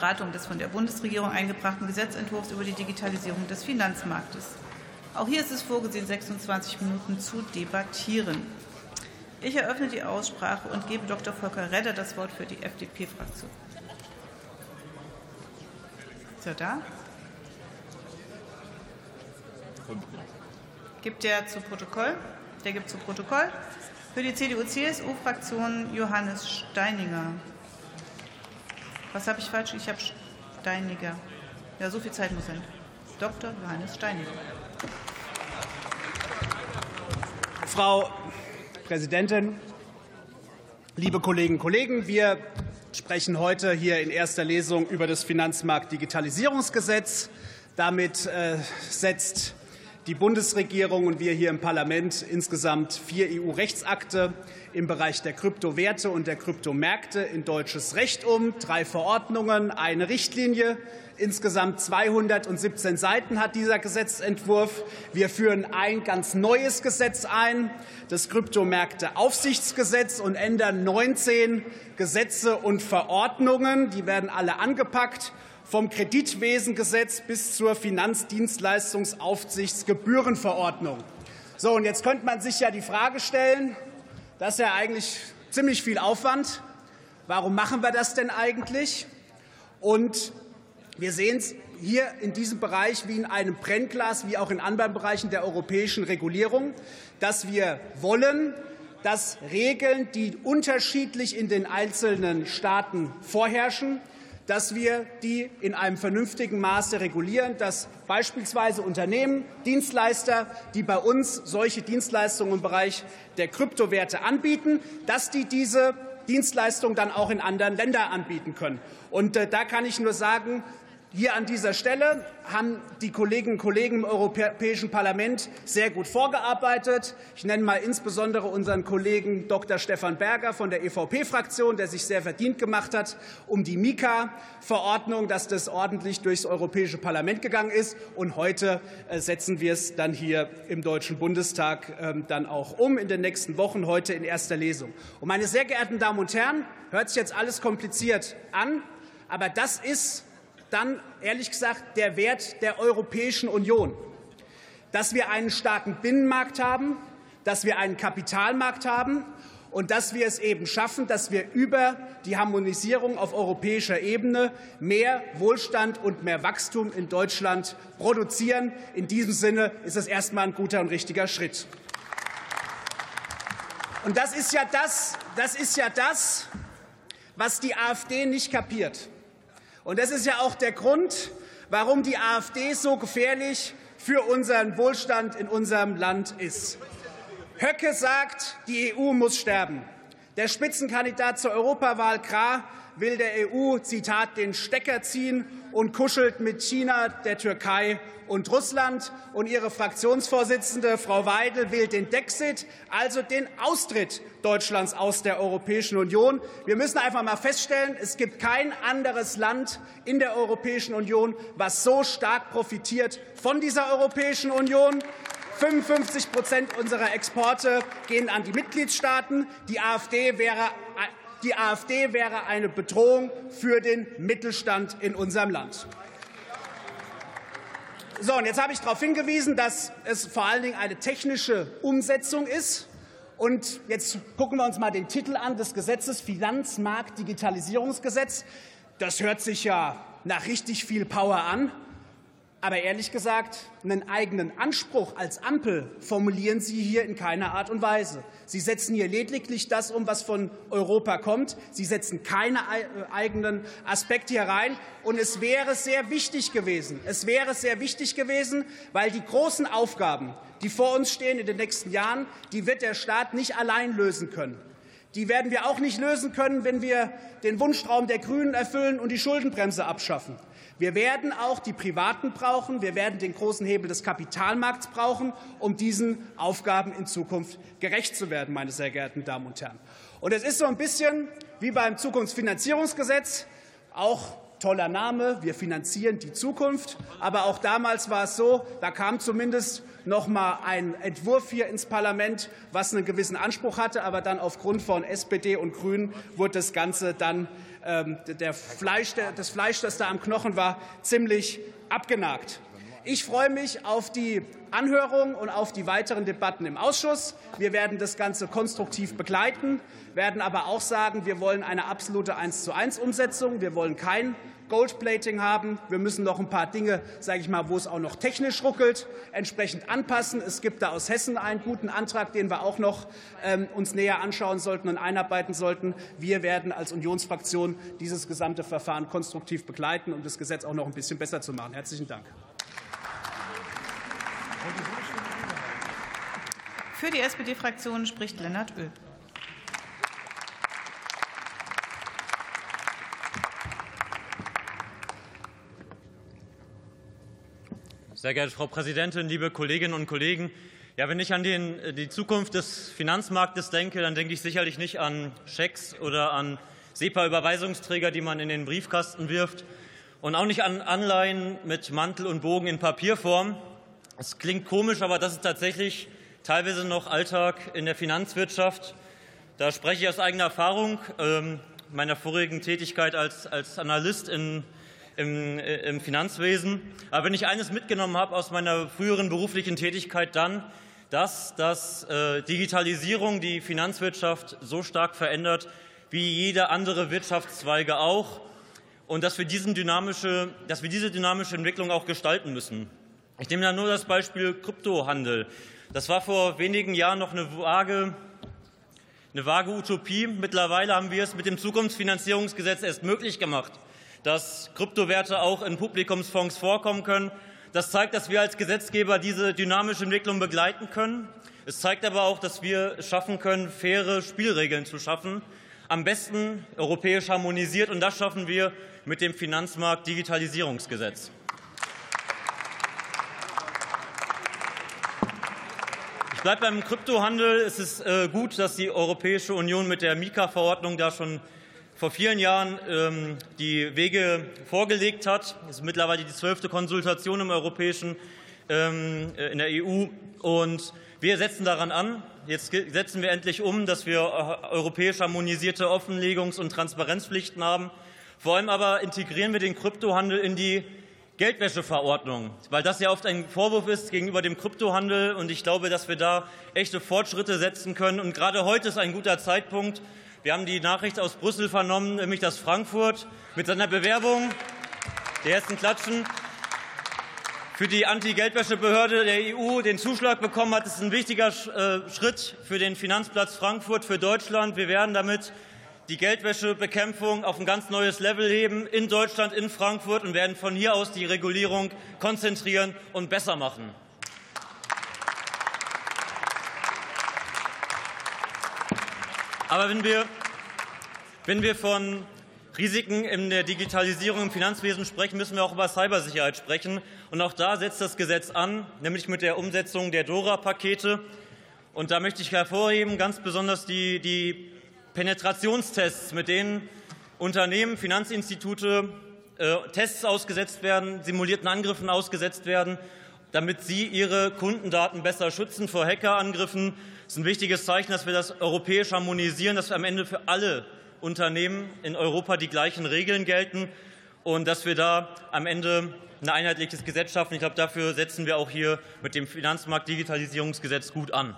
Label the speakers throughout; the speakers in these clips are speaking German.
Speaker 1: Beratung des von der Bundesregierung eingebrachten Gesetzentwurfs über die Digitalisierung des Finanzmarktes. Auch hier ist es vorgesehen, 26 Minuten zu debattieren. Ich eröffne die Aussprache und gebe Dr. Volker Redder das Wort für die FDP-Fraktion. Ist er da? Gibt der zu Protokoll? Der gibt zu Protokoll. Für die CDU-CSU-Fraktion Johannes Steininger. Was habe ich falsch? Ich habe Steiniger. Ja, so viel Zeit muss sein. Dr. Johannes Steiniger.
Speaker 2: Frau Präsidentin, liebe Kolleginnen und Kollegen! Wir sprechen heute hier in erster Lesung über das Finanzmarkt-Digitalisierungsgesetz. Damit äh, setzt die Bundesregierung und wir hier im Parlament insgesamt vier EU-Rechtsakte im Bereich der Kryptowerte und der Kryptomärkte in deutsches Recht um. Drei Verordnungen, eine Richtlinie. Insgesamt 217 Seiten hat dieser Gesetzentwurf. Wir führen ein ganz neues Gesetz ein, das Kryptomärkteaufsichtsgesetz, und ändern 19 Gesetze und Verordnungen. Die werden alle angepackt vom Kreditwesengesetz bis zur Finanzdienstleistungsaufsichtsgebührenverordnung. So, und jetzt könnte man sich ja die Frage stellen, das ist ja eigentlich ziemlich viel Aufwand. Warum machen wir das denn eigentlich? Und wir sehen es hier in diesem Bereich wie in einem Brennglas, wie auch in anderen Bereichen der europäischen Regulierung, dass wir wollen, dass Regeln, die unterschiedlich in den einzelnen Staaten vorherrschen, dass wir die in einem vernünftigen Maße regulieren, dass beispielsweise Unternehmen, Dienstleister, die bei uns solche Dienstleistungen im Bereich der Kryptowerte anbieten, dass die diese Dienstleistungen dann auch in anderen Ländern anbieten können. Und äh, da kann ich nur sagen, hier an dieser Stelle haben die Kolleginnen und Kollegen im Europäischen Parlament sehr gut vorgearbeitet. Ich nenne mal insbesondere unseren Kollegen Dr. Stefan Berger von der EVP-Fraktion, der sich sehr verdient gemacht hat um die Mika-Verordnung, dass das ordentlich durchs Europäische Parlament gegangen ist. Und heute äh, setzen wir es dann hier im Deutschen Bundestag ähm, dann auch um in den nächsten Wochen, heute in erster Lesung. Und meine sehr geehrten Damen und Herren, hört sich jetzt alles kompliziert an, aber das ist dann ehrlich gesagt der Wert der Europäischen Union, dass wir einen starken Binnenmarkt haben, dass wir einen Kapitalmarkt haben und dass wir es eben schaffen, dass wir über die Harmonisierung auf europäischer Ebene mehr Wohlstand und mehr Wachstum in Deutschland produzieren. In diesem Sinne ist es erstmal ein guter und richtiger Schritt. Und das ist ja das, das ist ja das, was die AfD nicht kapiert. Und das ist ja auch der Grund, warum die AfD so gefährlich für unseren Wohlstand in unserem Land ist. Höcke sagt, die EU muss sterben. Der Spitzenkandidat zur Europawahl Krah will der EU, Zitat, den Stecker ziehen und kuschelt mit China, der Türkei und Russland. Und ihre Fraktionsvorsitzende, Frau Weidel, will den Dexit, also den Austritt Deutschlands aus der Europäischen Union. Wir müssen einfach mal feststellen, es gibt kein anderes Land in der Europäischen Union, was so stark profitiert von dieser Europäischen Union. 55 Prozent unserer Exporte gehen an die Mitgliedstaaten. Die AfD wäre die AfD wäre eine Bedrohung für den Mittelstand in unserem Land. So, und jetzt habe ich darauf hingewiesen, dass es vor allen Dingen eine technische Umsetzung ist. Und jetzt gucken wir uns mal den Titel an des Gesetzes Finanzmarktdigitalisierungsgesetz. Das hört sich ja nach richtig viel Power an. Aber ehrlich gesagt, einen eigenen Anspruch als Ampel formulieren Sie hier in keiner Art und Weise. Sie setzen hier lediglich das um, was von Europa kommt. Sie setzen keine äh, eigenen Aspekte hier rein. Und es wäre sehr wichtig gewesen, es wäre sehr wichtig gewesen, weil die großen Aufgaben, die vor uns stehen in den nächsten Jahren, die wird der Staat nicht allein lösen können. Die werden wir auch nicht lösen können, wenn wir den Wunschtraum der Grünen erfüllen und die Schuldenbremse abschaffen. Wir werden auch die Privaten brauchen. Wir werden den großen Hebel des Kapitalmarkts brauchen, um diesen Aufgaben in Zukunft gerecht zu werden, meine sehr geehrten Damen und Herren. Und es ist so ein bisschen wie beim Zukunftsfinanzierungsgesetz. Auch toller Name, wir finanzieren die Zukunft. Aber auch damals war es so, da kam zumindest noch mal ein Entwurf hier ins Parlament, was einen gewissen Anspruch hatte. Aber dann aufgrund von SPD und Grünen wurde das Ganze dann, der Fleisch, das Fleisch, das da am Knochen war, ziemlich abgenagt. Ich freue mich auf die Anhörung und auf die weiteren Debatten im Ausschuss. Wir werden das Ganze konstruktiv begleiten, werden aber auch sagen, wir wollen eine absolute 1 zu 1 Umsetzung. Wir wollen kein Goldplating haben. Wir müssen noch ein paar Dinge, sage ich mal, wo es auch noch technisch ruckelt, entsprechend anpassen. Es gibt da aus Hessen einen guten Antrag, den wir auch noch ähm, uns näher anschauen sollten und einarbeiten sollten. Wir werden als Unionsfraktion dieses gesamte Verfahren konstruktiv begleiten, um das Gesetz auch noch ein bisschen besser zu machen. Herzlichen Dank.
Speaker 1: Für die SPD-Fraktion spricht Lennart Oehl.
Speaker 3: Sehr geehrte Frau Präsidentin, liebe Kolleginnen und Kollegen! Ja, wenn ich an den, die Zukunft des Finanzmarktes denke, dann denke ich sicherlich nicht an Schecks oder an SEPA-Überweisungsträger, die man in den Briefkasten wirft, und auch nicht an Anleihen mit Mantel und Bogen in Papierform, es klingt komisch, aber das ist tatsächlich teilweise noch Alltag in der Finanzwirtschaft. Da spreche ich aus eigener Erfahrung ähm, meiner vorigen Tätigkeit als, als Analyst in, im, äh, im Finanzwesen. Aber wenn ich eines mitgenommen habe aus meiner früheren beruflichen Tätigkeit, dann, dass, dass äh, Digitalisierung die Finanzwirtschaft so stark verändert wie jede andere Wirtschaftszweige auch und dass wir, diesen dynamische, dass wir diese dynamische Entwicklung auch gestalten müssen. Ich nehme da nur das Beispiel Kryptohandel. Das war vor wenigen Jahren noch eine vage, eine vage Utopie. Mittlerweile haben wir es mit dem Zukunftsfinanzierungsgesetz erst möglich gemacht, dass Kryptowerte auch in Publikumsfonds vorkommen können. Das zeigt, dass wir als Gesetzgeber diese dynamische Entwicklung begleiten können. Es zeigt aber auch, dass wir es schaffen können, faire Spielregeln zu schaffen, am besten europäisch harmonisiert. Und das schaffen wir mit dem Finanzmarkt-Digitalisierungsgesetz. Ich bleibe beim Kryptohandel. Es ist äh, gut, dass die Europäische Union mit der Mika-Verordnung da schon vor vielen Jahren ähm, die Wege vorgelegt hat. Es ist mittlerweile die zwölfte Konsultation im europäischen ähm, äh, in der EU und wir setzen daran an. Jetzt setzen wir endlich um, dass wir äh, europäisch harmonisierte Offenlegungs- und Transparenzpflichten haben. Vor allem aber integrieren wir den Kryptohandel in die Geldwäscheverordnung, weil das ja oft ein Vorwurf ist gegenüber dem Kryptohandel. Und ich glaube, dass wir da echte Fortschritte setzen können. Und gerade heute ist ein guter Zeitpunkt. Wir haben die Nachricht aus Brüssel vernommen, nämlich dass Frankfurt mit seiner Bewerbung der ersten Klatschen für die Anti-Geldwäschebehörde der EU den Zuschlag bekommen hat. Das ist ein wichtiger äh, Schritt für den Finanzplatz Frankfurt, für Deutschland. Wir werden damit die Geldwäschebekämpfung auf ein ganz neues Level heben in Deutschland, in Frankfurt und werden von hier aus die Regulierung konzentrieren und besser machen. Aber wenn wir, wenn wir von Risiken in der Digitalisierung im Finanzwesen sprechen, müssen wir auch über Cybersicherheit sprechen. Und auch da setzt das Gesetz an, nämlich mit der Umsetzung der DORA-Pakete. Und da möchte ich hervorheben, ganz besonders die, die Penetrationstests, mit denen Unternehmen, Finanzinstitute äh, Tests ausgesetzt werden, simulierten Angriffen ausgesetzt werden, damit sie ihre Kundendaten besser schützen vor Hackerangriffen. Es ist ein wichtiges Zeichen, dass wir das europäisch harmonisieren, dass wir am Ende für alle Unternehmen in Europa die gleichen Regeln gelten und dass wir da am Ende ein einheitliches Gesetz schaffen. Ich glaube, dafür setzen wir auch hier mit dem Finanzmarktdigitalisierungsgesetz gut an.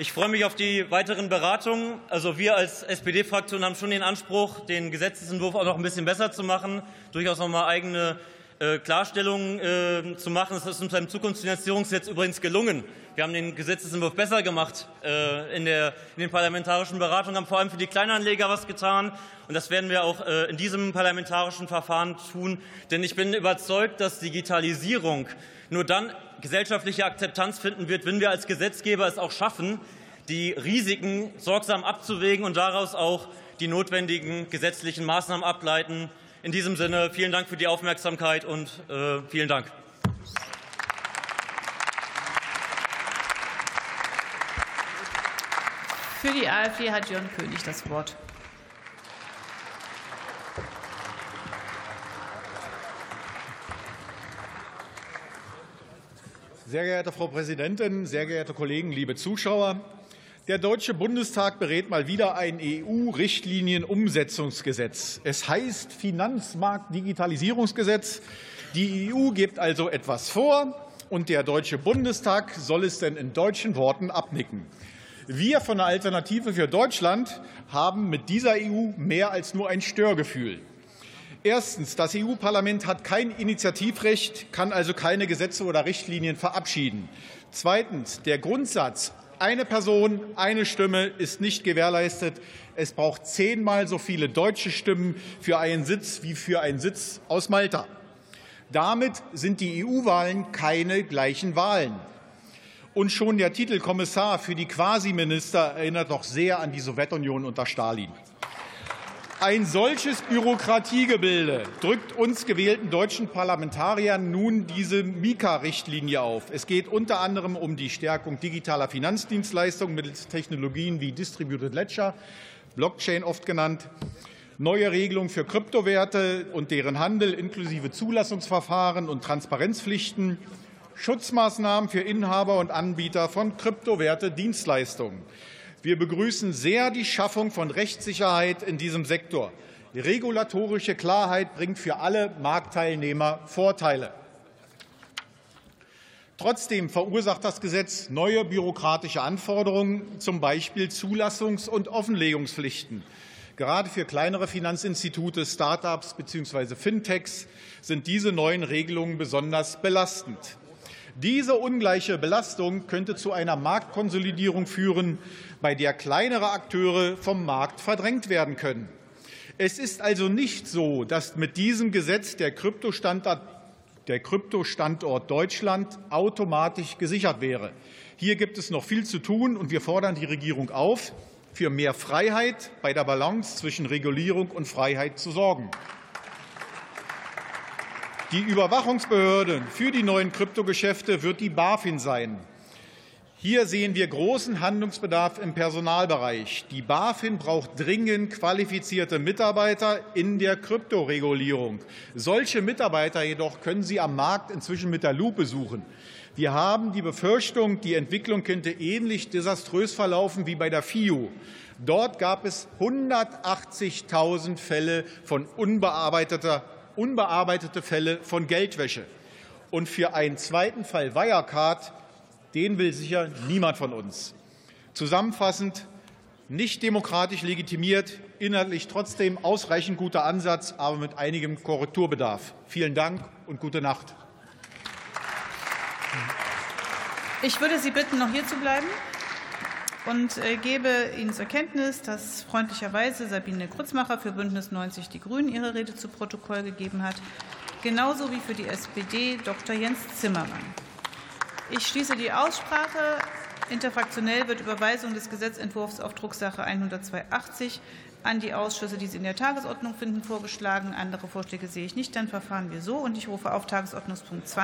Speaker 3: Ich freue mich auf die weiteren Beratungen. Also wir als SPD-Fraktion haben schon den Anspruch, den Gesetzentwurf auch noch ein bisschen besser zu machen, durchaus noch mal eigene äh, Klarstellungen äh, zu machen. Das ist uns beim Zukunftsfinanzierungsgesetz übrigens gelungen. Wir haben den Gesetzentwurf besser gemacht äh, in, der, in den parlamentarischen Beratungen, haben vor allem für die Kleinanleger was getan. Und das werden wir auch äh, in diesem parlamentarischen Verfahren tun. Denn ich bin überzeugt, dass Digitalisierung nur dann gesellschaftliche Akzeptanz finden wird, wenn wir als Gesetzgeber es auch schaffen, die Risiken sorgsam abzuwägen und daraus auch die notwendigen gesetzlichen Maßnahmen ableiten. In diesem Sinne vielen Dank für die Aufmerksamkeit und äh, vielen Dank.
Speaker 1: Für die AfD hat Jörn König das Wort.
Speaker 4: Sehr geehrte Frau Präsidentin, sehr geehrte Kollegen, liebe Zuschauer! Der Deutsche Bundestag berät mal wieder ein EU-Richtlinienumsetzungsgesetz. Es heißt Finanzmarktdigitalisierungsgesetz. Die EU gibt also etwas vor, und der Deutsche Bundestag soll es denn in deutschen Worten abnicken. Wir von der Alternative für Deutschland haben mit dieser EU mehr als nur ein Störgefühl. Erstens. Das EU-Parlament hat kein Initiativrecht, kann also keine Gesetze oder Richtlinien verabschieden. Zweitens. Der Grundsatz eine Person, eine Stimme ist nicht gewährleistet. Es braucht zehnmal so viele deutsche Stimmen für einen Sitz wie für einen Sitz aus Malta. Damit sind die EU-Wahlen keine gleichen Wahlen. Und schon der Titel Kommissar für die Quasi-Minister erinnert doch sehr an die Sowjetunion unter Stalin. Ein solches Bürokratiegebilde drückt uns gewählten deutschen Parlamentariern nun diese Mika-Richtlinie auf. Es geht unter anderem um die Stärkung digitaler Finanzdienstleistungen mittels Technologien wie Distributed Ledger, Blockchain oft genannt, neue Regelungen für Kryptowerte und deren Handel inklusive Zulassungsverfahren und Transparenzpflichten, Schutzmaßnahmen für Inhaber und Anbieter von Kryptowerte-Dienstleistungen. Wir begrüßen sehr die Schaffung von Rechtssicherheit in diesem Sektor. Die regulatorische Klarheit bringt für alle Marktteilnehmer Vorteile. Trotzdem verursacht das Gesetz neue bürokratische Anforderungen, zum Beispiel Zulassungs- und Offenlegungspflichten. Gerade für kleinere Finanzinstitute, Start-ups bzw. Fintechs sind diese neuen Regelungen besonders belastend. Diese ungleiche Belastung könnte zu einer Marktkonsolidierung führen, bei der kleinere Akteure vom Markt verdrängt werden können. Es ist also nicht so, dass mit diesem Gesetz der Kryptostandort, der Kryptostandort Deutschland automatisch gesichert wäre. Hier gibt es noch viel zu tun, und wir fordern die Regierung auf, für mehr Freiheit bei der Balance zwischen Regulierung und Freiheit zu sorgen. Die Überwachungsbehörde für die neuen Kryptogeschäfte wird die BaFin sein. Hier sehen wir großen Handlungsbedarf im Personalbereich. Die BaFin braucht dringend qualifizierte Mitarbeiter in der Kryptoregulierung. Solche Mitarbeiter jedoch können Sie am Markt inzwischen mit der Lupe suchen. Wir haben die Befürchtung, die Entwicklung könnte ähnlich desaströs verlaufen wie bei der FIU. Dort gab es 180.000 Fälle von unbearbeiteter unbearbeitete Fälle von Geldwäsche. Und für einen zweiten Fall Wirecard, den will sicher niemand von uns. Zusammenfassend nicht demokratisch legitimiert, inhaltlich trotzdem ausreichend guter Ansatz, aber mit einigem Korrekturbedarf. Vielen Dank und gute Nacht.
Speaker 1: Ich würde Sie bitten, noch hier zu bleiben und äh, gebe Ihnen zur Kenntnis, dass freundlicherweise Sabine Grützmacher für Bündnis 90 Die Grünen ihre Rede zu Protokoll gegeben hat, genauso wie für die SPD Dr. Jens Zimmermann. Ich schließe die Aussprache. Interfraktionell wird Überweisung des Gesetzentwurfs auf Drucksache 10280 an die Ausschüsse, die Sie in der Tagesordnung finden, vorgeschlagen. Andere Vorschläge sehe ich nicht. Dann verfahren wir so. Und ich rufe auf Tagesordnungspunkt 20